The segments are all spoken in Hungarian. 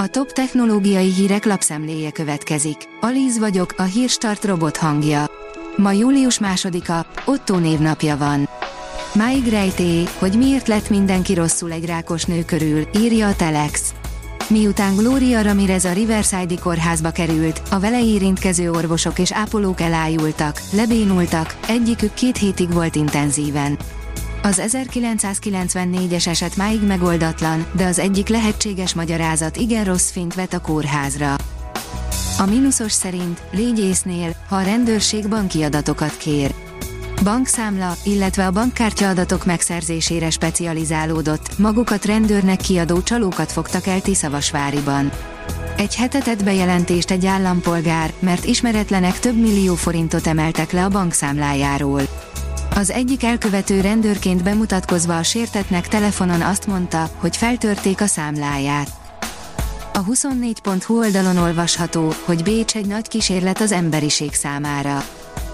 A top technológiai hírek lapszemléje következik. Alíz vagyok, a hírstart robot hangja. Ma július másodika, Otto névnapja van. Máig rejté, hogy miért lett mindenki rosszul egy rákos nő körül, írja a Telex. Miután Gloria Ramirez a Riverside kórházba került, a vele érintkező orvosok és ápolók elájultak, lebénultak, egyikük két hétig volt intenzíven. Az 1994-es eset máig megoldatlan, de az egyik lehetséges magyarázat igen rossz fényt vet a kórházra. A mínuszos szerint légy észnél, ha a rendőrség banki adatokat kér. Bankszámla, illetve a bankkártya adatok megszerzésére specializálódott, magukat rendőrnek kiadó csalókat fogtak el Tiszavasváriban. Egy hetetett bejelentést egy állampolgár, mert ismeretlenek több millió forintot emeltek le a bankszámlájáról. Az egyik elkövető rendőrként bemutatkozva a sértetnek telefonon azt mondta, hogy feltörték a számláját. A 24.hu oldalon olvasható, hogy Bécs egy nagy kísérlet az emberiség számára.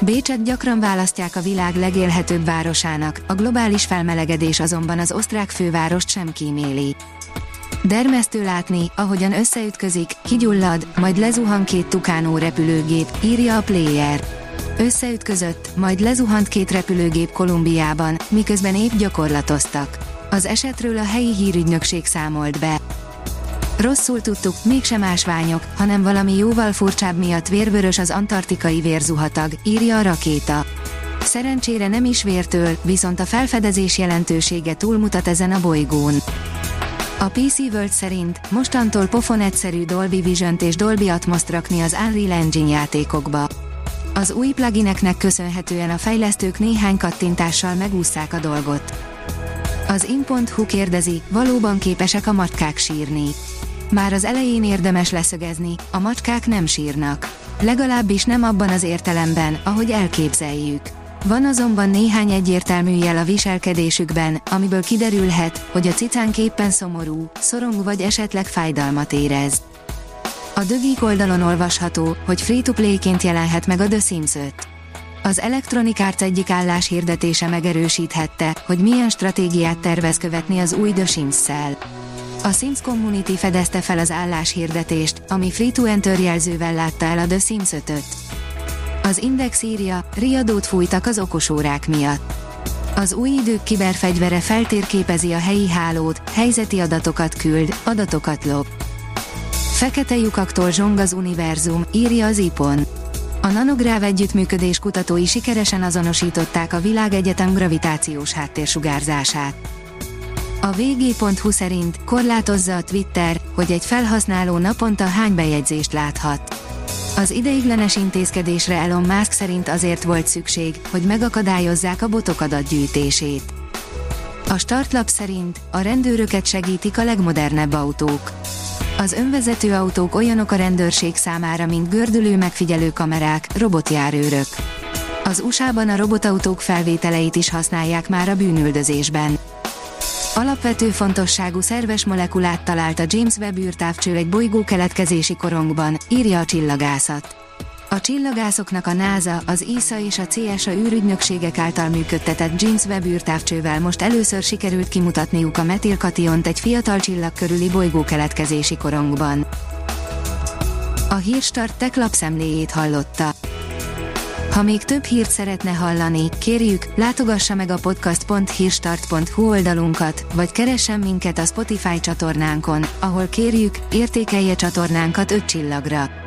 Bécset gyakran választják a világ legélhetőbb városának, a globális felmelegedés azonban az osztrák fővárost sem kíméli. Dermesztő látni, ahogyan összeütközik, kigyullad, majd lezuhan két tukánó repülőgép, írja a Player. Összeütközött, majd lezuhant két repülőgép Kolumbiában, miközben épp gyakorlatoztak. Az esetről a helyi hírügynökség számolt be. Rosszul tudtuk, mégsem ásványok, hanem valami jóval furcsább miatt vérvörös az antarktikai vérzuhatag, írja a rakéta. Szerencsére nem is vértől, viszont a felfedezés jelentősége túlmutat ezen a bolygón. A PC World szerint mostantól pofon egyszerű Dolby vision és Dolby atmos rakni az Unreal Engine játékokba. Az új plugineknek köszönhetően a fejlesztők néhány kattintással megúszszák a dolgot. Az in.hu kérdezi, valóban képesek a macskák sírni. Már az elején érdemes leszögezni, a macskák nem sírnak. Legalábbis nem abban az értelemben, ahogy elképzeljük. Van azonban néhány egyértelmű jel a viselkedésükben, amiből kiderülhet, hogy a cicánk éppen szomorú, szorong vagy esetleg fájdalmat érez. A dögik oldalon olvasható, hogy free-to-play-ként jelenhet meg a The Sims 5. Az Electronic Arts egyik állás hirdetése megerősíthette, hogy milyen stratégiát tervez követni az új The Sims-szel. A Sims Community fedezte fel az álláshirdetést, ami free-to-enter jelzővel látta el a The Sims 5-öt. Az Index írja, riadót fújtak az okosórák miatt. Az új idők kiberfegyvere feltérképezi a helyi hálót, helyzeti adatokat küld, adatokat lop. Fekete lyukaktól zsong az univerzum, írja az IPON. A nanográv együttműködés kutatói sikeresen azonosították a világegyetem gravitációs háttérsugárzását. A vg.hu szerint korlátozza a Twitter, hogy egy felhasználó naponta hány bejegyzést láthat. Az ideiglenes intézkedésre Elon Musk szerint azért volt szükség, hogy megakadályozzák a botok adatgyűjtését. A startlap szerint a rendőröket segítik a legmodernebb autók. Az önvezető autók olyanok a rendőrség számára, mint gördülő megfigyelő kamerák, robotjárőrök. Az USA-ban a robotautók felvételeit is használják már a bűnüldözésben. Alapvető fontosságú szerves molekulát talált a James Webb űrtávcső egy bolygó keletkezési korongban, írja a csillagászat. A csillagászoknak a NASA, az ESA és a CSA űrügynökségek által működtetett James Webb űrtávcsővel most először sikerült kimutatniuk a metilkationt egy fiatal csillag körüli bolygó keletkezési korongban. A Hírstart tech lapszemléjét hallotta. Ha még több hírt szeretne hallani, kérjük, látogassa meg a podcast.hírstart.hu oldalunkat, vagy keressen minket a Spotify csatornánkon, ahol kérjük, értékelje csatornánkat 5 csillagra.